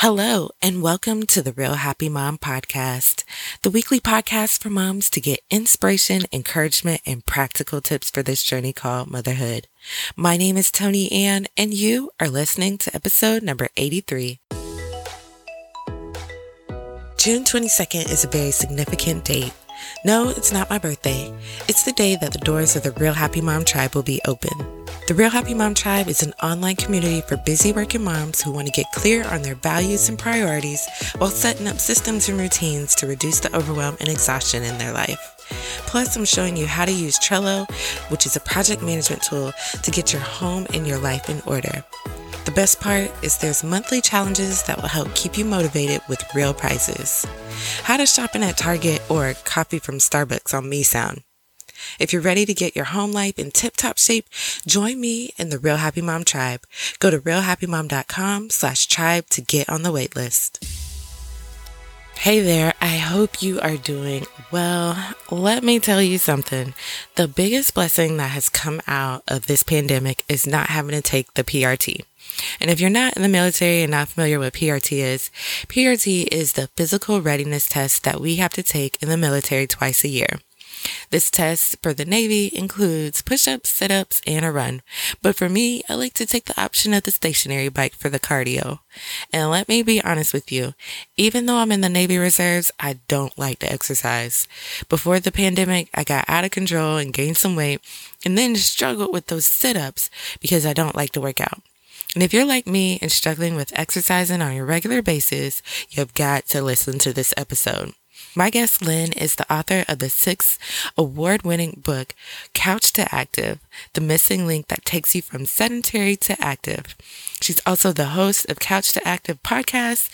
Hello, and welcome to the Real Happy Mom Podcast, the weekly podcast for moms to get inspiration, encouragement, and practical tips for this journey called motherhood. My name is Tony Ann, and you are listening to episode number 83. June 22nd is a very significant date. No, it's not my birthday. It's the day that the doors of the Real Happy Mom Tribe will be open. The Real Happy Mom Tribe is an online community for busy working moms who want to get clear on their values and priorities while setting up systems and routines to reduce the overwhelm and exhaustion in their life. Plus, I'm showing you how to use Trello, which is a project management tool to get your home and your life in order. The best part is there's monthly challenges that will help keep you motivated with real prizes. How does shopping at Target or coffee from Starbucks on me sound? If you're ready to get your home life in tip-top shape, join me in the Real Happy Mom tribe. Go to realhappymom.com slash tribe to get on the wait list. Hey there, I hope you are doing well. Let me tell you something. The biggest blessing that has come out of this pandemic is not having to take the PRT. And if you're not in the military and not familiar with PRT is, PRT is the physical readiness test that we have to take in the military twice a year. This test for the Navy includes push-ups, sit-ups, and a run. But for me, I like to take the option of the stationary bike for the cardio. And let me be honest with you, even though I'm in the Navy Reserves, I don't like to exercise. Before the pandemic, I got out of control and gained some weight and then struggled with those sit-ups because I don't like to work out. And if you're like me and struggling with exercising on a regular basis, you've got to listen to this episode. My guest Lynn is the author of the six award winning book, Couch to Active, the missing link that takes you from sedentary to active. She's also the host of Couch to Active podcast,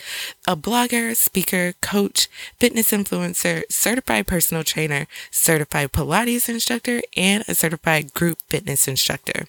a blogger, speaker, coach, fitness influencer, certified personal trainer, certified Pilates instructor, and a certified group fitness instructor.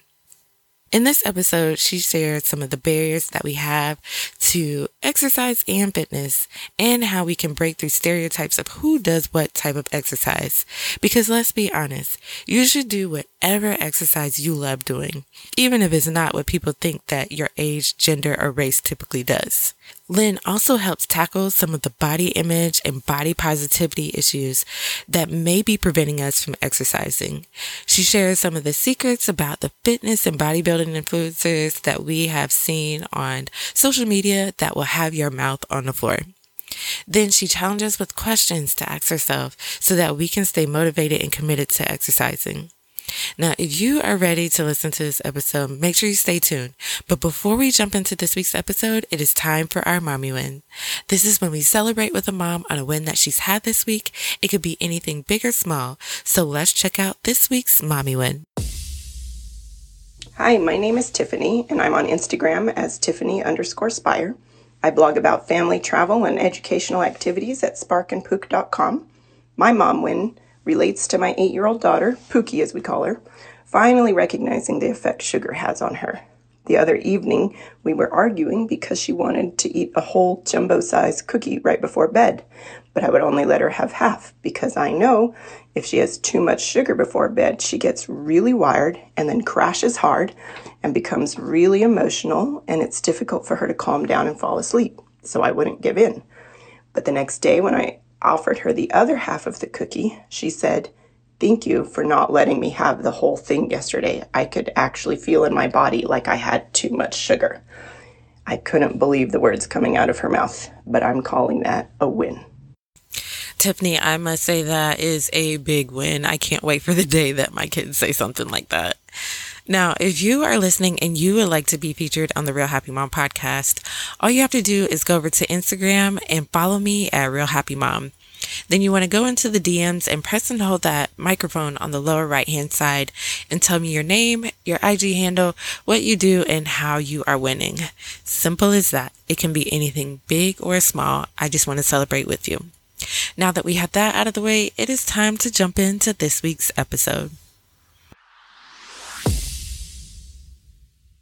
In this episode, she shared some of the barriers that we have to exercise and fitness and how we can break through stereotypes of who does what type of exercise. Because let's be honest, you should do whatever exercise you love doing, even if it's not what people think that your age, gender, or race typically does. Lynn also helps tackle some of the body image and body positivity issues that may be preventing us from exercising. She shares some of the secrets about the fitness and bodybuilding influencers that we have seen on social media that will have your mouth on the floor. Then she challenges with questions to ask herself so that we can stay motivated and committed to exercising. Now, if you are ready to listen to this episode, make sure you stay tuned. But before we jump into this week's episode, it is time for our mommy win. This is when we celebrate with a mom on a win that she's had this week. It could be anything big or small. So let's check out this week's mommy win. Hi, my name is Tiffany, and I'm on Instagram as Tiffany underscore Spire. I blog about family travel and educational activities at sparkandpook.com. My mom win relates to my eight year old daughter, Pookie as we call her, finally recognizing the effect sugar has on her. The other evening, we were arguing because she wanted to eat a whole jumbo sized cookie right before bed, but I would only let her have half because I know if she has too much sugar before bed, she gets really wired and then crashes hard and becomes really emotional, and it's difficult for her to calm down and fall asleep. So I wouldn't give in. But the next day, when I offered her the other half of the cookie, she said, Thank you for not letting me have the whole thing yesterday. I could actually feel in my body like I had too much sugar. I couldn't believe the words coming out of her mouth, but I'm calling that a win. Tiffany, I must say that is a big win. I can't wait for the day that my kids say something like that. Now, if you are listening and you would like to be featured on the Real Happy Mom podcast, all you have to do is go over to Instagram and follow me at Real Happy Mom. Then you want to go into the DMs and press and hold that microphone on the lower right hand side and tell me your name, your IG handle, what you do, and how you are winning. Simple as that. It can be anything big or small. I just want to celebrate with you. Now that we have that out of the way, it is time to jump into this week's episode.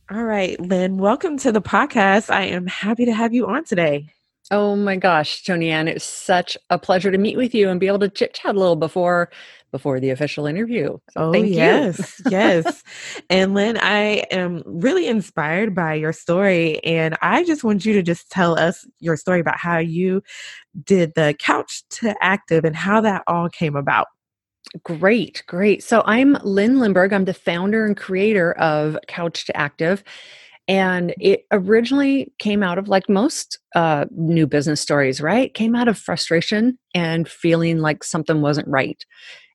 All right, Lynn, welcome to the podcast. I am happy to have you on today. Oh my gosh, Tony Ann, it's such a pleasure to meet with you and be able to chit chat a little before before the official interview. So oh yes, yes. And Lynn, I am really inspired by your story, and I just want you to just tell us your story about how you did the couch to active and how that all came about. Great, great. So I'm Lynn Lindberg. I'm the founder and creator of Couch to Active. And it originally came out of like most uh, new business stories, right? Came out of frustration and feeling like something wasn't right.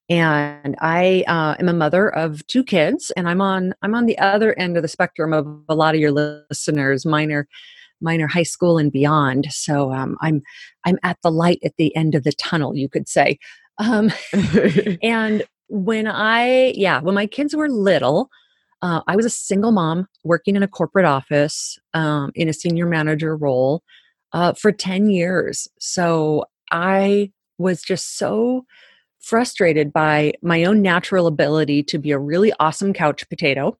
And I uh, am a mother of two kids, and I'm on I'm on the other end of the spectrum of a lot of your listeners. minor minor high school and beyond. So um, I'm I'm at the light at the end of the tunnel, you could say. Um, and when I yeah, when my kids were little, uh, I was a single mom working in a corporate office um, in a senior manager role uh, for 10 years. So I was just so frustrated by my own natural ability to be a really awesome couch potato.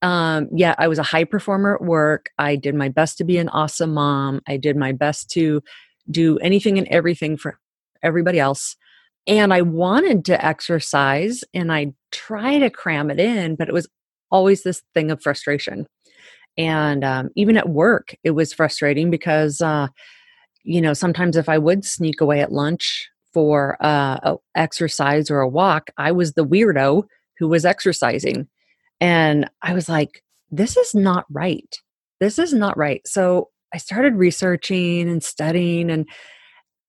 Um, yeah, I was a high performer at work. I did my best to be an awesome mom. I did my best to do anything and everything for everybody else. And I wanted to exercise and I try to cram it in, but it was always this thing of frustration. And um, even at work, it was frustrating because, uh, you know, sometimes if I would sneak away at lunch for uh, a exercise or a walk, I was the weirdo who was exercising. And I was like, this is not right. This is not right. So I started researching and studying and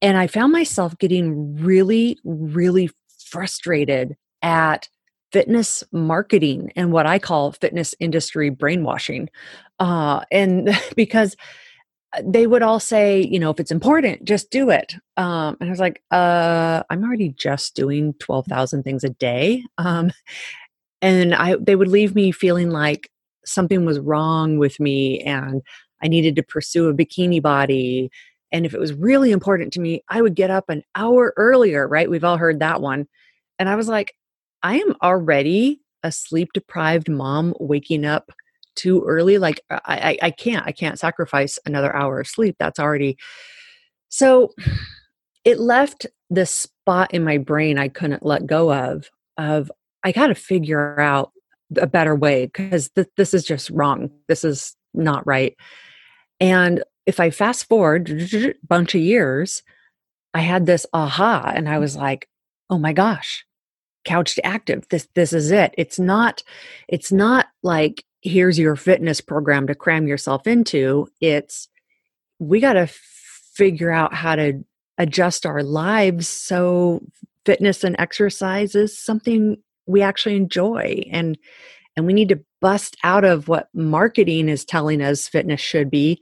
and I found myself getting really really frustrated at fitness marketing and what I call fitness industry brainwashing. Uh, and because uh, they would all say, you know, if it's important, just do it. Um, and I was like, uh, I'm already just doing 12,000 things a day. Um, and I, they would leave me feeling like something was wrong with me and I needed to pursue a bikini body. And if it was really important to me, I would get up an hour earlier, right? We've all heard that one. And I was like, I am already a sleep deprived mom waking up too early. Like uh, I, I, I can't, I can't sacrifice another hour of sleep. That's already so it left this spot in my brain I couldn't let go of of I got to figure out a better way because th- this is just wrong. This is not right. And if I fast forward a bunch of years, I had this aha and I was like, "Oh my gosh, couch to active. This this is it. It's not it's not like here's your fitness program to cram yourself into. It's we got to figure out how to adjust our lives so fitness and exercise is something we actually enjoy and and we need to bust out of what marketing is telling us fitness should be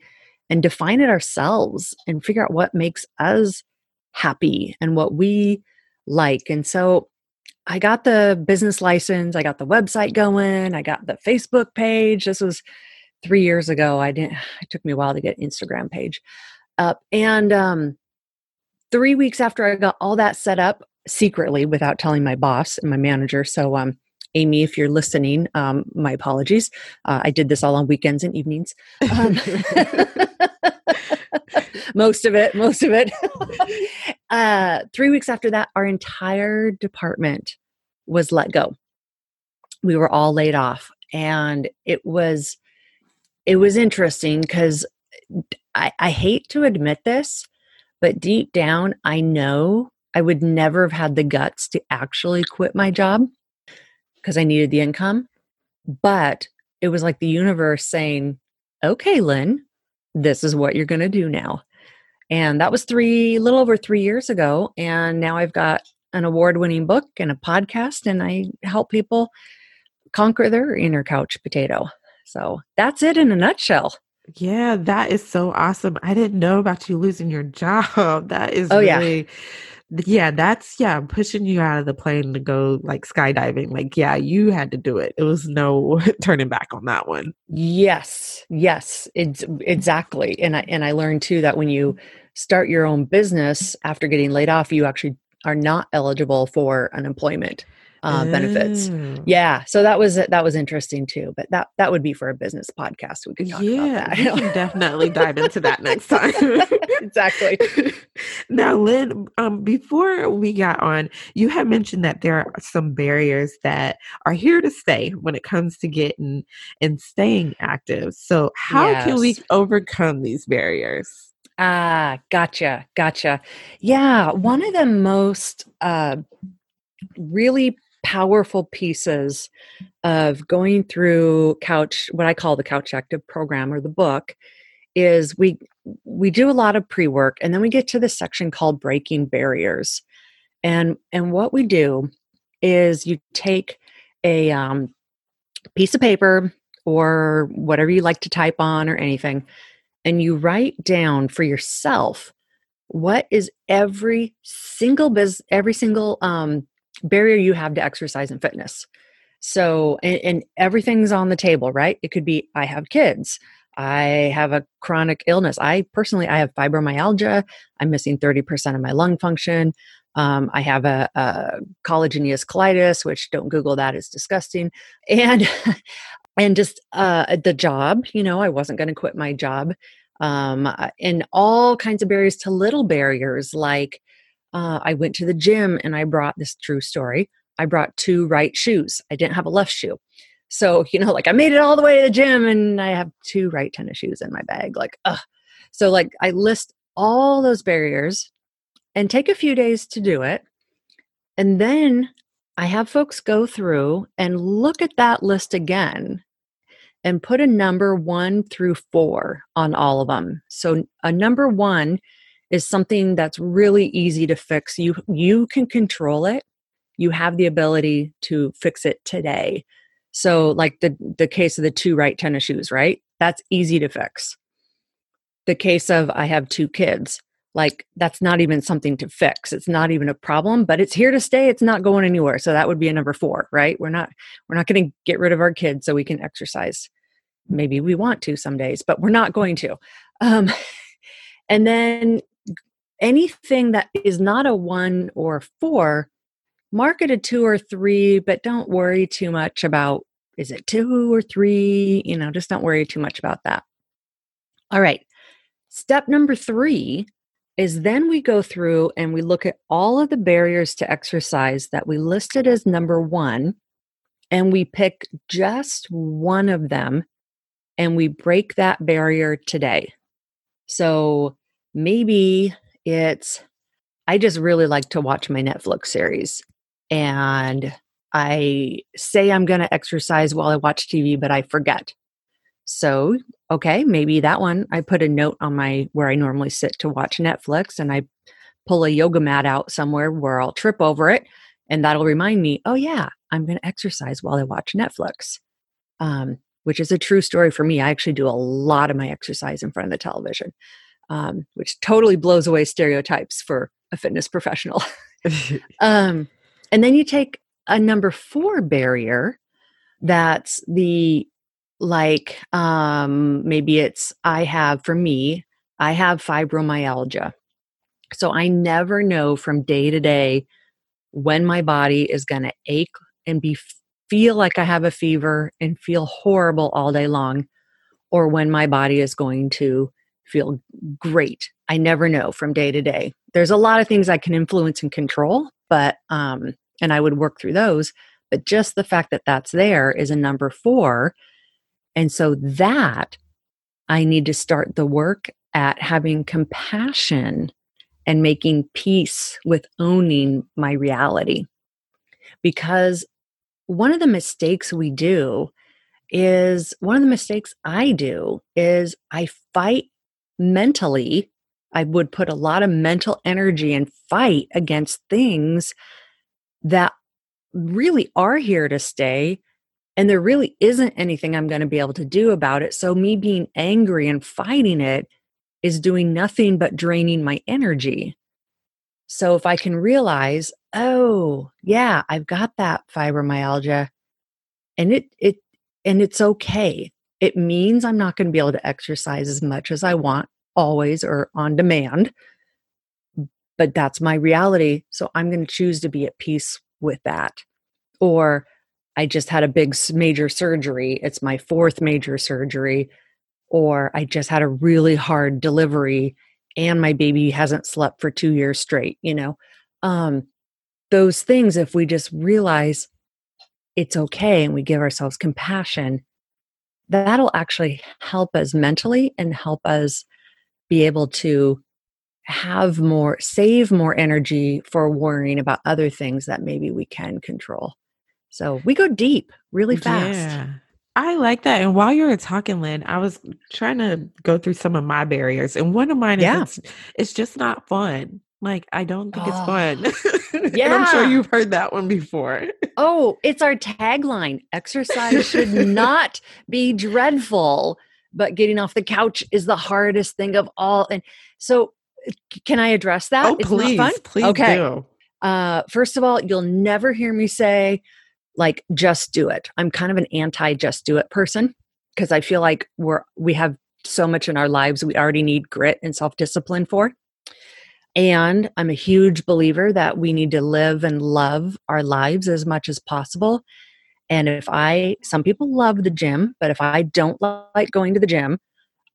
and define it ourselves and figure out what makes us happy and what we like. And so I got the business license, I got the website going, I got the Facebook page. This was three years ago. I didn't. It took me a while to get Instagram page up, and um, three weeks after I got all that set up secretly without telling my boss and my manager. So, um, Amy, if you're listening, um, my apologies. Uh, I did this all on weekends and evenings. Um, most of it, most of it. uh, three weeks after that, our entire department was let go. We were all laid off, and it was it was interesting because I, I hate to admit this, but deep down, I know I would never have had the guts to actually quit my job because I needed the income. But it was like the universe saying, okay, Lynn, this is what you're going to do now. And that was three, a little over three years ago. And now I've got an award winning book and a podcast, and I help people conquer their inner couch potato. So that's it in a nutshell. Yeah, that is so awesome. I didn't know about you losing your job. That is oh, really yeah yeah, that's yeah, pushing you out of the plane to go like skydiving. Like, yeah, you had to do it. It was no turning back on that one. Yes, yes, it's exactly. And I and I learned too that when you start your own business after getting laid off, you actually are not eligible for unemployment. uh, benefits. Yeah, so that was that was interesting too. But that that would be for a business podcast. We could talk yeah, about that. we can definitely dive into that next time. exactly. now, Lynn, um, before we got on, you had mentioned that there are some barriers that are here to stay when it comes to getting and staying active. So, how yes. can we overcome these barriers? Ah, gotcha, gotcha. Yeah, one of the most uh, really powerful pieces of going through couch what i call the couch active program or the book is we we do a lot of pre-work and then we get to the section called breaking barriers and and what we do is you take a um, piece of paper or whatever you like to type on or anything and you write down for yourself what is every single biz every single um, barrier you have to exercise and fitness. So, and, and everything's on the table, right? It could be I have kids. I have a chronic illness. I personally, I have fibromyalgia. I'm missing 30% of my lung function. Um, I have a, a collagenous colitis, which don't Google that; it's disgusting. And and just uh, the job. You know, I wasn't going to quit my job. Um, and all kinds of barriers to little barriers like uh, I went to the gym and I brought this true story. I brought two right shoes. I didn't have a left shoe. So, you know, like I made it all the way to the gym and I have two right tennis shoes in my bag. Like, ugh. So, like, I list all those barriers and take a few days to do it. And then I have folks go through and look at that list again and put a number one through four on all of them. So, a number one is something that's really easy to fix. You you can control it. You have the ability to fix it today. So like the the case of the two right tennis shoes, right? That's easy to fix. The case of I have two kids, like that's not even something to fix. It's not even a problem, but it's here to stay. It's not going anywhere. So that would be a number 4, right? We're not we're not going to get rid of our kids so we can exercise. Maybe we want to some days, but we're not going to. Um, and then anything that is not a one or four, mark it a two or three, but don't worry too much about is it two or three? You know, just don't worry too much about that. All right. Step number three is then we go through and we look at all of the barriers to exercise that we listed as number one, and we pick just one of them and we break that barrier today. So maybe it's I just really like to watch my Netflix series. And I say I'm going to exercise while I watch TV, but I forget. So, okay, maybe that one I put a note on my where I normally sit to watch Netflix and I pull a yoga mat out somewhere where I'll trip over it and that'll remind me, oh yeah, I'm going to exercise while I watch Netflix. Um, which is a true story for me. I actually do a lot of my exercise in front of the television um, which totally blows away stereotypes for a fitness professional. um, and then you take a number four barrier that's the like um, maybe it's I have for me, I have fibromyalgia. So I never know from day to day when my body is going to ache and be feel like I have a fever and feel horrible all day long or when my body is going to feel great. I never know from day to day. There's a lot of things I can influence and control, but um and I would work through those, but just the fact that that's there is a number 4. And so that I need to start the work at having compassion and making peace with owning my reality. Because one of the mistakes we do is one of the mistakes I do is I fight mentally, I would put a lot of mental energy and fight against things that really are here to stay. And there really isn't anything I'm going to be able to do about it. So, me being angry and fighting it is doing nothing but draining my energy. So, if I can realize, oh, yeah, I've got that fibromyalgia and it, it, and it's okay. It means I'm not going to be able to exercise as much as I want always or on demand. But that's my reality. So I'm going to choose to be at peace with that. or I just had a big major surgery. It's my fourth major surgery. Or I just had a really hard delivery and my baby hasn't slept for two years straight, you know? Um, those things, if we just realize it's okay and we give ourselves compassion, that'll actually help us mentally and help us be able to have more, save more energy for worrying about other things that maybe we can control. So we go deep really fast. Yeah. I like that. And while you were talking, Lynn, I was trying to go through some of my barriers. And one of mine is Yeah. it's, it's just not fun. Like, I don't think it's Oh, fun. and I'm sure you've heard that one before. Oh, it's our tagline. Exercise should not be dreadful, but getting off the couch is the hardest thing of all. And so, can I address that? oh, It's not please. fun? Please Okay. do. Uh, first of all, you'll never hear me say, like, just do it. I'm kind of an anti just do it person because I feel like we're, we have so much in our lives we already need grit and self discipline for. And I'm a huge believer that we need to live and love our lives as much as possible. And if I, some people love the gym, but if I don't like going to the gym,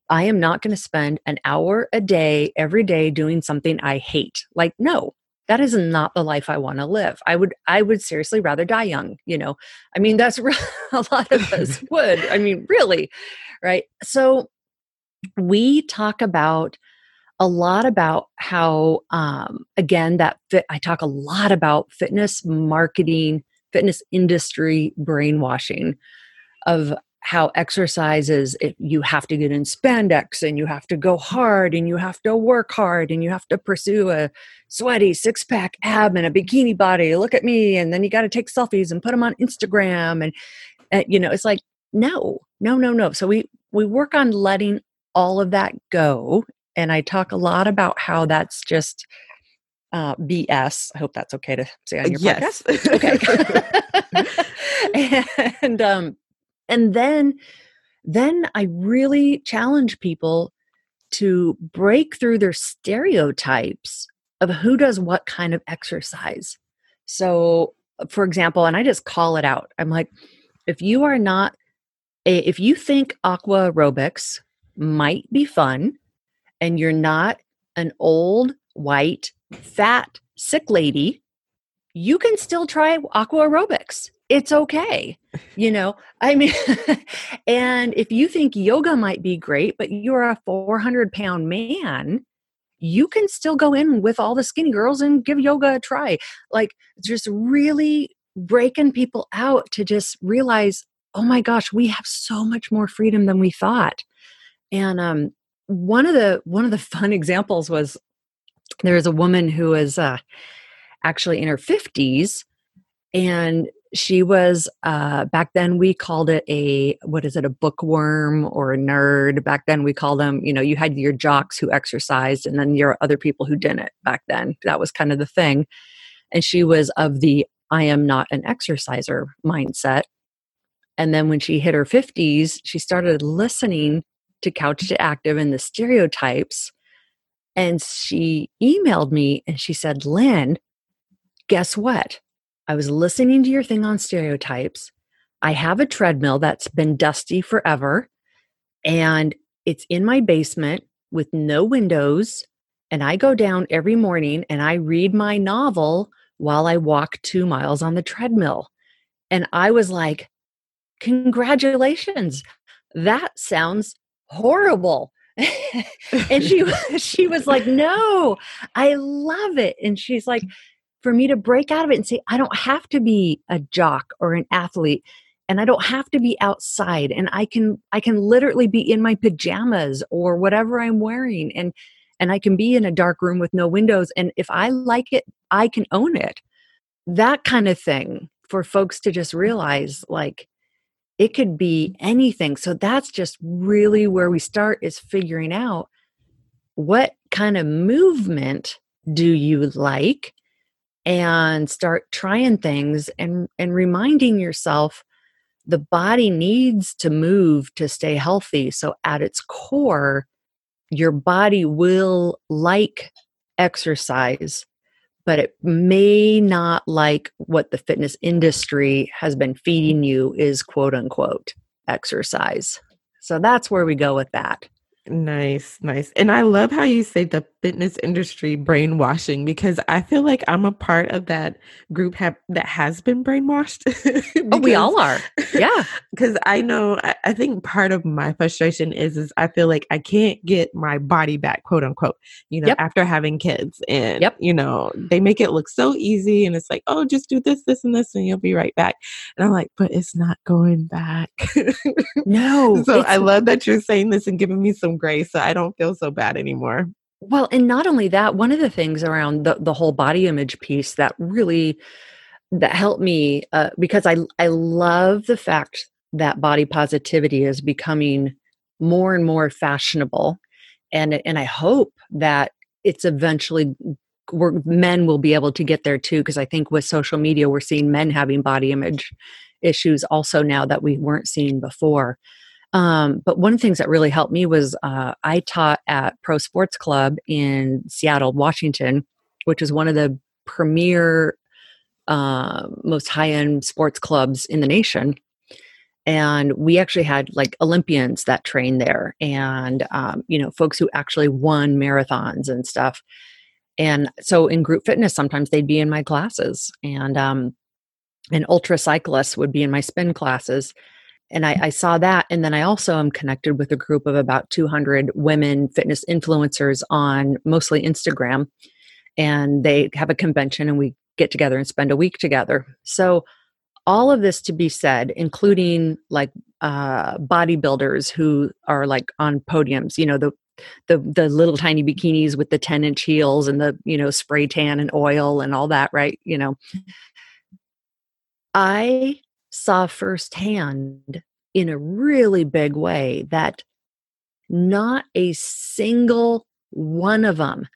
I am not going to spend an hour a day, every day doing something I hate. Like, no, that is not the life I want to live. I would, I would seriously rather die young. You know, I mean, that's a lot of us would. I mean, really, right? So we talk about a lot about how um, again that fit i talk a lot about fitness marketing fitness industry brainwashing of how exercise is if you have to get in spandex and you have to go hard and you have to work hard and you have to pursue a sweaty six pack ab and a bikini body look at me and then you got to take selfies and put them on instagram and, and you know it's like no no no no so we we work on letting all of that go and I talk a lot about how that's just uh, BS. I hope that's okay to say on your yes. podcast. Okay. and um, and then then I really challenge people to break through their stereotypes of who does what kind of exercise. So, uh, for example, and I just call it out. I'm like, if you are not, a, if you think aqua aerobics might be fun, and you're not an old, white, fat, sick lady, you can still try aqua aerobics. It's okay. You know, I mean, and if you think yoga might be great, but you're a 400 pound man, you can still go in with all the skinny girls and give yoga a try. Like, just really breaking people out to just realize, oh my gosh, we have so much more freedom than we thought. And um, one of the one of the fun examples was there was a woman who was uh, actually in her 50s and she was uh, back then we called it a what is it a bookworm or a nerd. Back then we called them you know you had your jocks who exercised and then your other people who didn't back then. That was kind of the thing. And she was of the i am not an exerciser mindset. And then when she hit her 50s she started listening to couch to active and the stereotypes. And she emailed me and she said lynn guess what I was listening to your thing on stereotypes. I have a treadmill that's been dusty forever and it's in my basement with no windows. And I go down every morning and I read my novel while I walk two miles on the treadmill. And I was like, congratulations. That sounds horrible. and she she was like, "No, I love it." And she's like, mm. For me to break out of it and say, I don't have to be a jock or an athlete and I don't have to be outside and I can I can literally be in my pajamas or whatever I'm wearing and and I can be in a dark room with no windows and if I like it, I can own it. That kind of thing for folks to just realize like it could be anything. So that's just really where we start is figuring out what kind of movement do you like and start trying things and and reminding yourself the body needs to move to stay healthy so at its core your body will like exercise but it may not like what the fitness industry has been feeding you is quote unquote exercise. So that's where we go with that. Nice, nice. And I love how you say the fitness industry brainwashing because I feel like I'm a part of that group have, that has been brainwashed. oh, we all are. Yeah. Because I know, I, I, think part of my frustration is, is I feel like I can't get my body back, quote unquote, you know, yep. after having kids. And, yep. you know, they make it look so easy and it's like, oh, just do this, this, and this, and you'll be right back. And I'm like, but it's not going back. no. so I love that you're saying this and giving me some grace so I don't feel so bad anymore. Well, and not only that, one of the things around the, the whole body image piece that really that helped me uh, because I I love the fact that body positivity is becoming more and more fashionable, and and I hope that it's eventually where men will be able to get there too because I think with social media we're seeing men having body image issues also now that we weren't seeing before. Um, but one of the things that really helped me was uh, I taught at Pro Sports Club in Seattle, Washington, which is one of the premier, uh, most high end sports clubs in the nation. And we actually had like Olympians that trained there and, um, you know, folks who actually won marathons and stuff. And so in group fitness, sometimes they'd be in my classes and, um, ultra cyclists would be in my spin classes and I, I, saw that and then i also am connected with a group of about 200 women fitness influencers on mostly instagram and they have a convention and we get together and spend a week together. So all of this to be said including like uh, bodybuilders who are like on podiums you know the the the little tiny bikinis with the 10 inch heels and the you know spray tan and oil and all that right you know? I saw firsthand in a really big way that not a single one of them,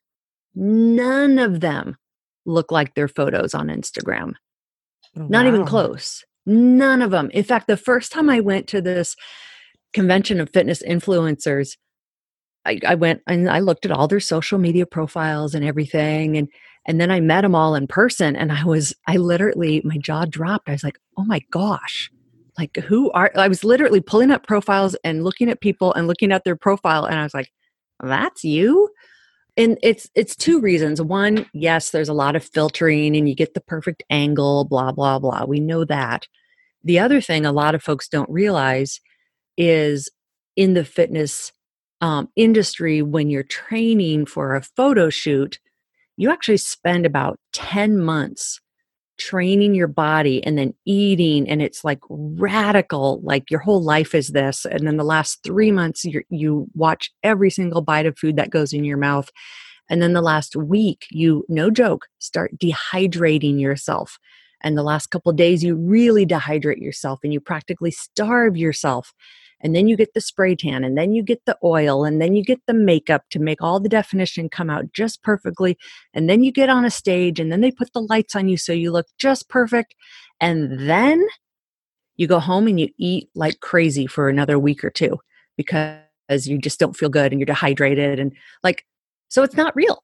none of them look like their photos on Instagram. Oh, not even close. None of them. In fact, the first time I went to this convention of fitness influencers, I, I, went and I looked at all their social media profiles and everything. And and then I met them all in person and I was, I literally, my jaw dropped. I was like, oh my gosh, like who are, I was literally pulling up profiles and looking at people and looking at their profile. And I was like, that's you? And it's, it's two reasons. One, yes, there's a lot of filtering and you get the perfect angle, blah, blah, blah. We know that. The other thing a lot of folks don't realize is in the fitness um, industry, when you're training for a photo shoot, you actually spend about 10 months training your body and then eating and it's like radical like your whole life is this and then the last three months you watch every single bite of food that goes in your mouth and then the last week you no joke start dehydrating yourself and the last couple days you really dehydrate yourself and you practically starve yourself and then you get the spray tan and then you get the oil and then you get the makeup to make all the definition come out just perfectly and then you get on a stage and then they put the lights on you so you look just perfect and then you go home and you eat like crazy for another week or two because you just don't feel good and you're dehydrated and like so it's not real.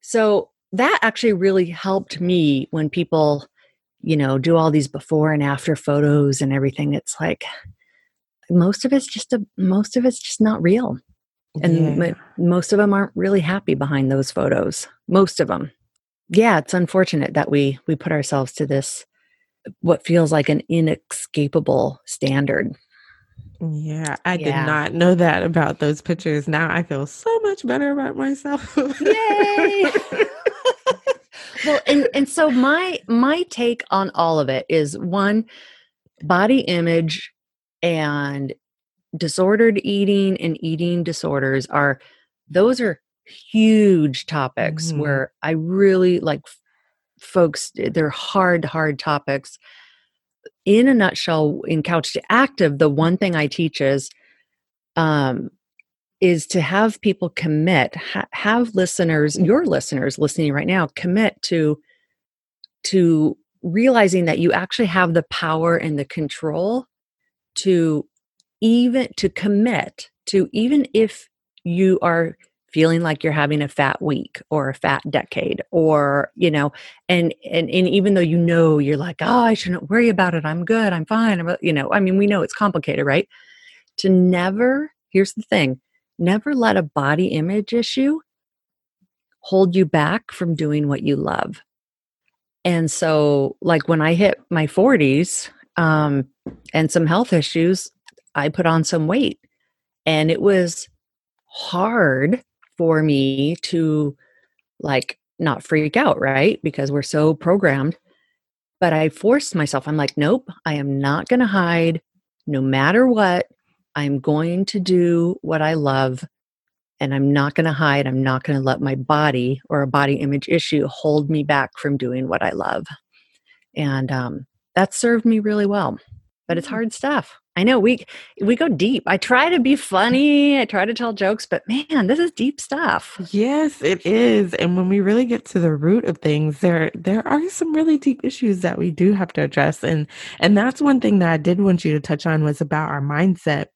So that actually really helped me when people you know do all these before and after photos and everything it's like most of it's just a most of it's just not real. And yeah. most of them aren't really happy behind those photos. Most of them yeah it's unfortunate that we we put ourselves to this what feels like an inescapable standard. Yeah i yeah. did not know that about those pictures. Now i feel so much better about myself. Yay! Well and and so my my take on all of it is one body image and disordered eating and eating disorders are those are huge topics mm-hmm. where i really like folks they're hard hard topics in a nutshell in couch to active the one thing i teach is um is to have people commit ha- have listeners your listeners listening right now commit to to realizing that you actually have the power and the control to even to commit to even if you are feeling like you're having a fat week or a fat decade or you know and and and even though you know you're like oh i shouldn't worry about it. I'm good. I'm fine. I'm, you know i mean we know it's complicated right? To never here's the thing never let a body image issue hold you back from doing what you love. And so like when i hit my 40s um and some health issues i put on some weight and it was hard for me to like not freak out, right? Because we're so programmed. But I forced myself. I'm like, nope, I am not going to hide no matter what. I'm going to do what I love and I'm not going to hide. I'm not going to let my body or a body image issue hold me back from doing what I love. And um, that served me really well. But it's mm. hard stuff. I know we we go deep. I try to be funny. I try to tell jokes, but man, this is deep stuff. Yes, it is. And when we really get to the root of things, there there are some really deep issues that we do have to address. And and that's one thing that I did want you to touch on was about our mindset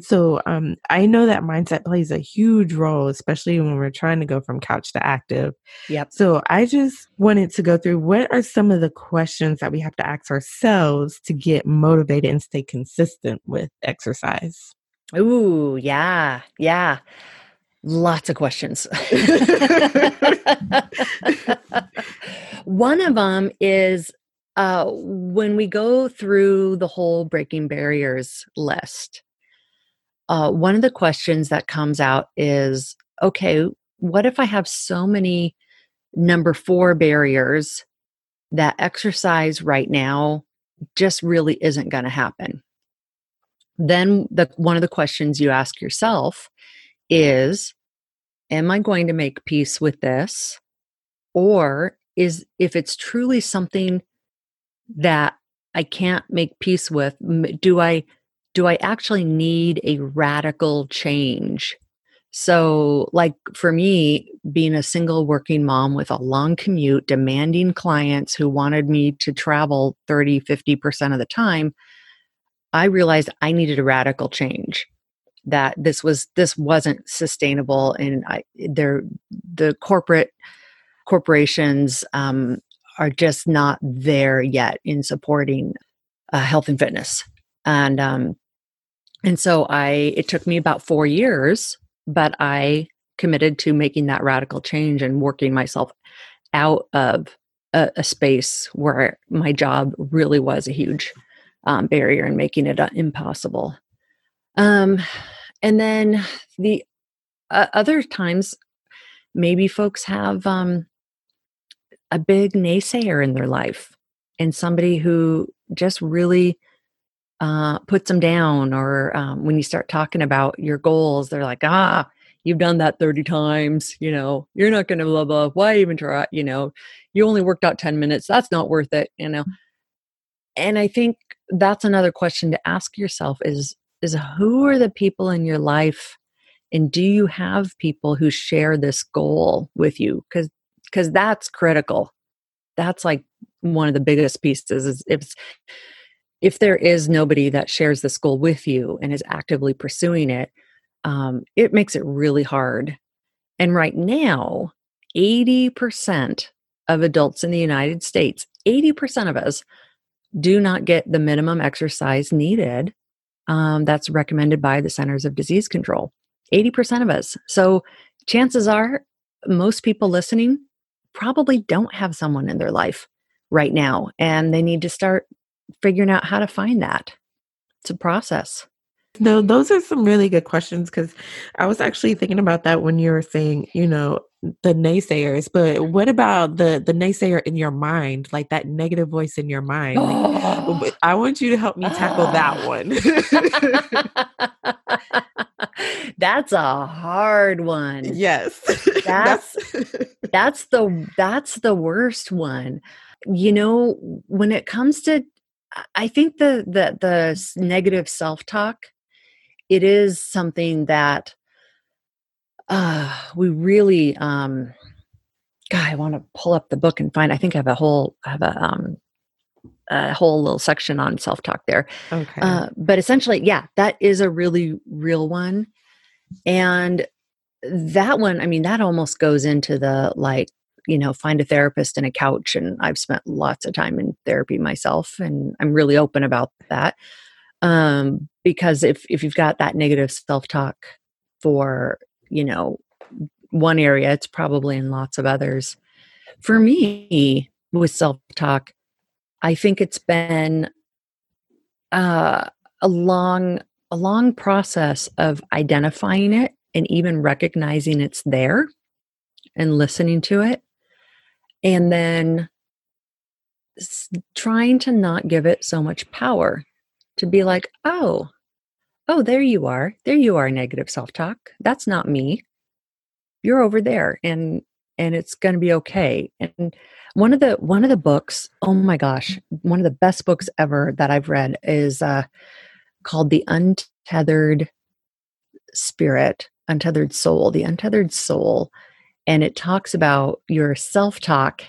so um, I know that mindset plays a huge role, especially when we're trying to go from couch to active. Yep. So I just wanted to go through what are some of the questions that we have to ask ourselves to get motivated and stay consistent with exercise. Ooh, yeah, yeah. Lots of questions. One of them is uh, when we go through the whole breaking barriers list uh, one of the questions that comes out is okay, what if I have so many number four barriers that exercise right now just really isn't going to happen? Then the one of the questions you ask yourself is am I going to make peace with this or is if it's truly something that I can't make peace with do I do I actually need a radical change? So, like for me, being a single working mom with a long commute, demanding clients who wanted me to travel 30, 50% of the time, I realized I needed a radical change. That this was this wasn't sustainable, and I the corporate corporations um, are just not there yet in supporting uh, health and fitness. And um, and so I it took me about 4 years, but I committed to making that radical change and working myself out of a, a space where my job really was a huge um, barrier and making it uh, impossible. Um, and then the uh, other times, maybe folks have um, a big naysayer in their life and somebody who just really uh, puts them down or um, when you start talking about your goals they're like ah you've done that 30 times you know you're not going to blah blah why even try you know? You only worked out 10 minutes that's not worth it you know? And i think that's another question to ask yourself is is who are the people in your life and do you have people who share this goal with you? Because because that's critical. That's like one of the biggest pieces is if if there is nobody that shares this goal with you and is actively pursuing it, um, it makes it really hard. And right now, 80% of adults in the United States, 80% of us, do not get the minimum exercise needed um, that's recommended by the Centers of Disease Control. 80% of us. So chances are, most people listening probably don't have someone in their life right now, and they need to start figuring out how to find that. It's a process. No, those are some really good questions because I was actually thinking about that when you were saying, you know, the naysayers. But what about the the naysayer in your mind, like that negative voice in your mind? Oh. Like, I want you to help me tackle that ah. one. that's a hard one. Yes, that's that's the that's the worst one. You know, when it comes to I think the the the negative self talk, it is something that uh, we really. Um, God, I want to pull up the book and find. I think I have a whole I have a um, a whole little section on self talk there. Okay. Uh, but essentially, yeah, that is a really real one, and that one, I mean, that almost goes into the like, you know, find a therapist and a couch. And I've spent lots of time in therapy myself, and I'm really open about that. Um, because if if you've got that negative self talk for you know one area, it's probably in lots of others. For me, with self talk, I think it's been uh, a long a long process of identifying it and even recognizing it's there and listening to it and then trying to not give it so much power to be like oh oh there you are. There you are negative self-talk that's not me. You're over there and and it's going to be okay. And one of the one of the books oh my gosh one of the best books ever that i've read is uh called the untethered spirit untethered soul the untethered soul and it talks about your self-talk.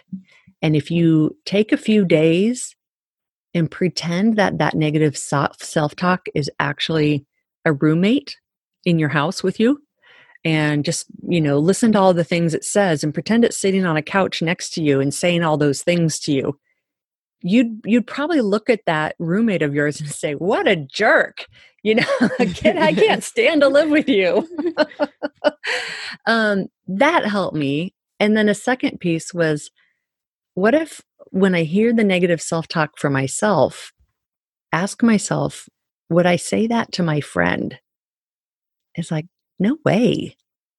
And if you take a few days and pretend that that negative self-talk is actually a roommate in your house with you and just you know listen to all the things it says and pretend it's sitting on a couch next to you and saying all those things to you you'd you'd probably look at that roommate of yours and say what a jerk you know I can't stand to live with you. Um, that helped me and then a second piece was what if when i hear the negative self-talk for myself ask myself would i say that to my friend it's like no way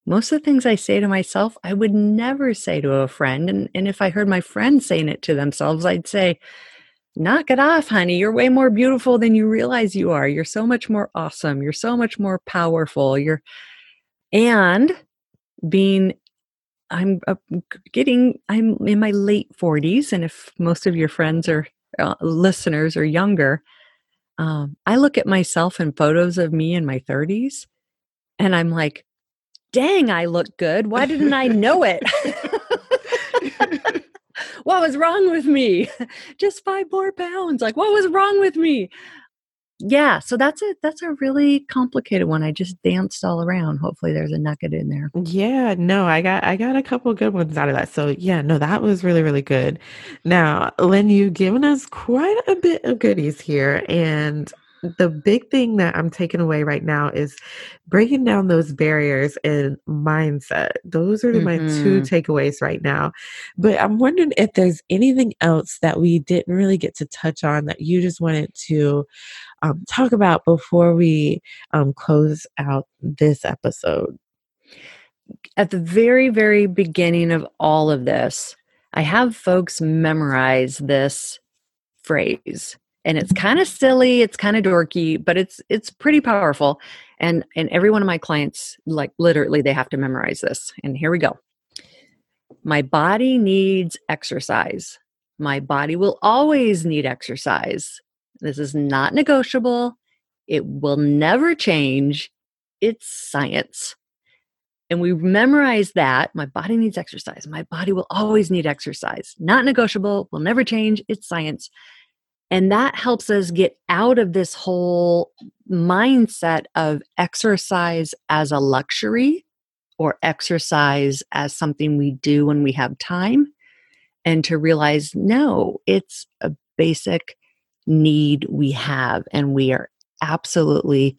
most of the things I say to myself, I would never say to a friend. And, and if I heard my friend saying it to themselves, I'd say, knock it off, honey. You're way more beautiful than you realize you are. You're so much more awesome. You're so much more powerful. You're, and being, I'm uh, getting, I'm in my late 40s. And if most of your friends or uh, listeners are younger, um, I look at myself in photos of me in my 30s and I'm like, dang, I look good. Why didn't I know it? what was wrong with me? Just five more pounds. Like, what was wrong with me? Yeah, so that's a that's a really complicated one. I just danced all around. Hopefully there's a nugget in there. Yeah, no, I got I got a couple good ones out of that. So yeah, no, that was really, really good. Now, Lynn, you've given us quite a bit of goodies here. And the big thing that I'm taking away right now is breaking down those barriers and mindset. Those are mm-hmm. my two mm-hmm. takeaways right now. But I'm wondering if there's anything else that we didn't really get to touch on that you just wanted to um, talk about before we um, close out this episode. At the very, very beginning of all of this, I have folks memorize this phrase and it's kind of silly it's kind of dorky but it's it's pretty powerful and and every one of my clients like literally they have to memorize this and here we go. My body needs exercise. My body will always need exercise this is not negotiable. It will never change. It's science. And we memorize that my body needs exercise. My body will always need exercise. Not negotiable. Will never change. It's science. And that helps us get out of this whole mindset of exercise as a luxury or exercise as something we do when we have time. And to realize, no, it's a basic need we have, and we are absolutely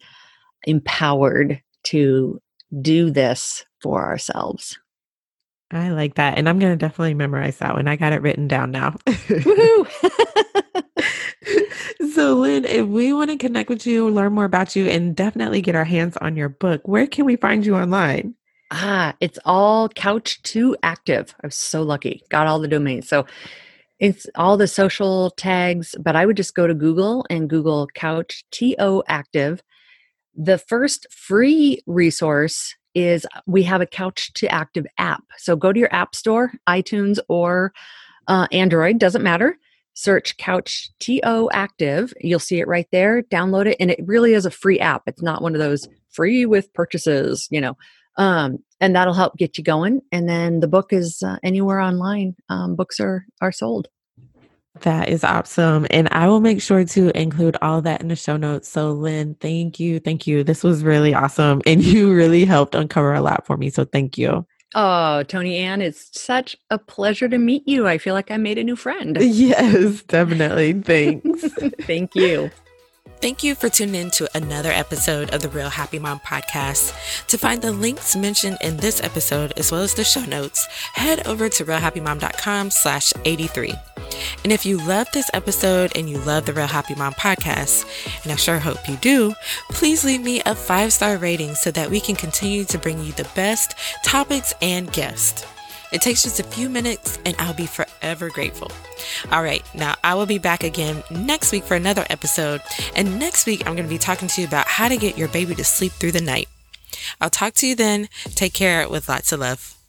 empowered to do this for ourselves. I like that. And I'm going to definitely memorize that one. I got it written down now. so, Lynn, if we want to connect with you, learn more about you, and definitely get our hands on your book, where can we find you online? Ah, it's all Couch to Active. I was so lucky, got all the domains. So it's all the social tags, but I would just go to Google and Google Couch TO Active. The first free resource is we have a Couch to Active app. So go to your app store, iTunes or uh, Android, doesn't matter search Couch TO Active. You'll see it right there. Download it. And it really is a free app. It's not one of those free with purchases, you know. Um, and that'll help get you going. And then the book is uh, anywhere online. Um, books are are sold. That is awesome. And I will make sure to include all that in the show notes. So, Lynn, thank you. Thank you. This was really awesome. And you really helped uncover a lot for me. So, thank you. Oh, Tony Ann, it's such a pleasure to meet you. I feel like I made a new friend. Yes, definitely. Thanks. Thank you. Thank you for tuning in to another episode of the Real Happy Mom podcast. To find the links mentioned in this episode, as well as the show notes, head over to realhappymom.com slash 83. And if you love this episode and you love the Real Happy Mom podcast, and I sure hope you do, please leave me a five star rating so that we can continue to bring you the best topics and guests. It takes just a few minutes and I'll be forever grateful. All right, now I will be back again next week for another episode. And next week, I'm going to be talking to you about how to get your baby to sleep through the night. I'll talk to you then. Take care with lots of love.